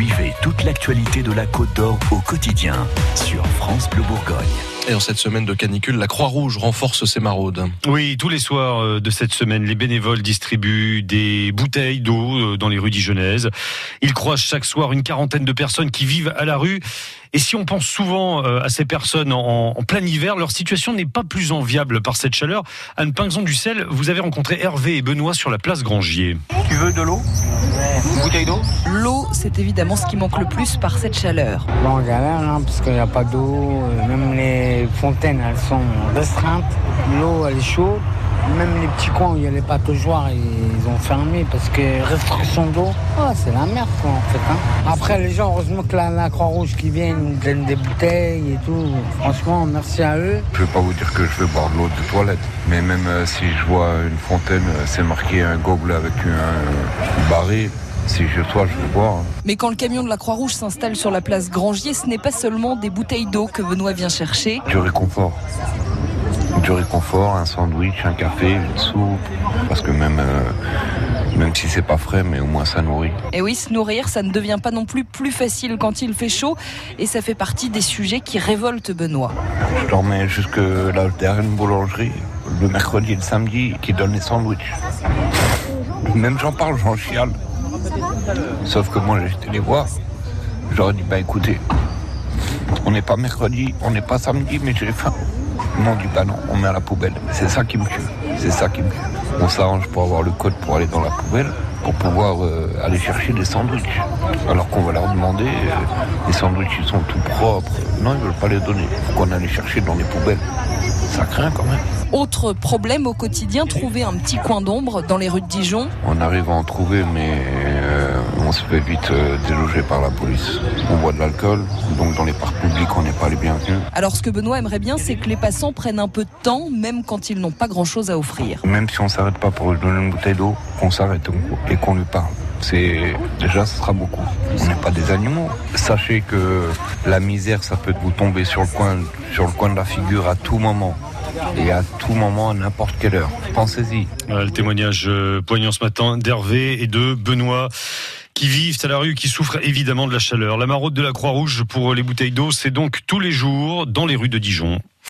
Suivez toute l'actualité de la Côte d'Or au quotidien sur France Bleu Bourgogne. Et en cette semaine de canicule, la Croix-Rouge renforce ses maraudes. Oui, tous les soirs euh, de cette semaine, les bénévoles distribuent des bouteilles d'eau euh, dans les rues dijonaises. Ils croisent chaque soir une quarantaine de personnes qui vivent à la rue. Et si on pense souvent euh, à ces personnes en, plein hiver, leur situation n'est pas plus enviable par cette chaleur. Anne Pinxon du Sel, vous avez rencontré Hervé et Benoît sur la place Grangier. Tu veux de l'eau Une bouteille d'eau L'eau, c'est évidemment ce qui manque le plus par cette chaleur. Bon, on galère, hein, parce qu'il n'y a pas d'eau. Même les fontaines, elles sont restreintes. L'eau, elle est chaude. Même les petits coins où il y a les pataugeoires, ils ont fermé parce que restriction d'eau, ah, c'est la merde quoi en fait. Hein. Après les gens, heureusement que la, Croix-Rouge qui vient nous donne des bouteilles et tout. Franchement, merci à eux. Je vais pas vous dire que je vais boire de l'eau de toilette, mais même euh, si je vois une fontaine, euh, c'est marqué un gobelet avec un, barré, si je sois, je vais boire. Hein. Mais quand le camion de la Croix-Rouge s'installe sur la place Grangier, ce n'est pas seulement des bouteilles d'eau que Benoît vient chercher. Du réconfort du réconfort, un sandwich, un café, une soupe. Parce que même, euh, même si c'est pas frais, mais au moins ça nourrit. Et oui, se nourrir, ça ne devient pas non plus plus facile quand il fait chaud. Et ça fait partie des sujets qui révoltent Benoît. Je dormais jusque là derrière une boulangerie, le mercredi et le samedi, qui donne les sandwichs. Même j'en parle, j'en chiale. Sauf que moi, été les voir. J'aurais dit, bah écoutez, on n'est pas mercredi, on n'est pas samedi, mais j'ai faim non du ballon, on met à la poubelle. C'est ça qui me tue. C'est ça qui me tue. On s'arrange pour avoir le code pour aller dans la poubelle, pour pouvoir euh, aller chercher des sandwichs. Alors qu'on va leur demander, euh, les sandwichs ils sont tout propres. Non, ils veulent pas les donner. Il faut qu'on aille chercher dans les poubelles. Ça craint quand même. Autre problème au quotidien, trouver un petit coin d'ombre dans les rues de Dijon. On arrive à en trouver, mais euh, on se fait vite euh, déloger par la police. On boit de l'alcool, donc dans les parcs publics, on n'est pas les bienvenus. Alors ce que Benoît aimerait bien, c'est que les passants prennent un peu de temps, même quand ils n'ont pas grand-chose à offrir. Même si on s'arrête pas pour lui donner une bouteille d'eau, qu'on s'arrête et qu'on lui parle c'est déjà ce sera beaucoup. On n'est pas des animaux. Sachez que la misère, ça peut vous tomber sur le coin, sur le coin de la figure à tout moment et à tout moment, à n'importe quelle heure. Pensez-y. le témoignage euh, poignant ce matin d'Hervé et de Benoît qui vivent à la rue, qui souffrent évidemment de la chaleur. La maraude de la Croix-Rouge pour les bouteilles d'eau, c'est donc tous les jours dans les rues de Dijon.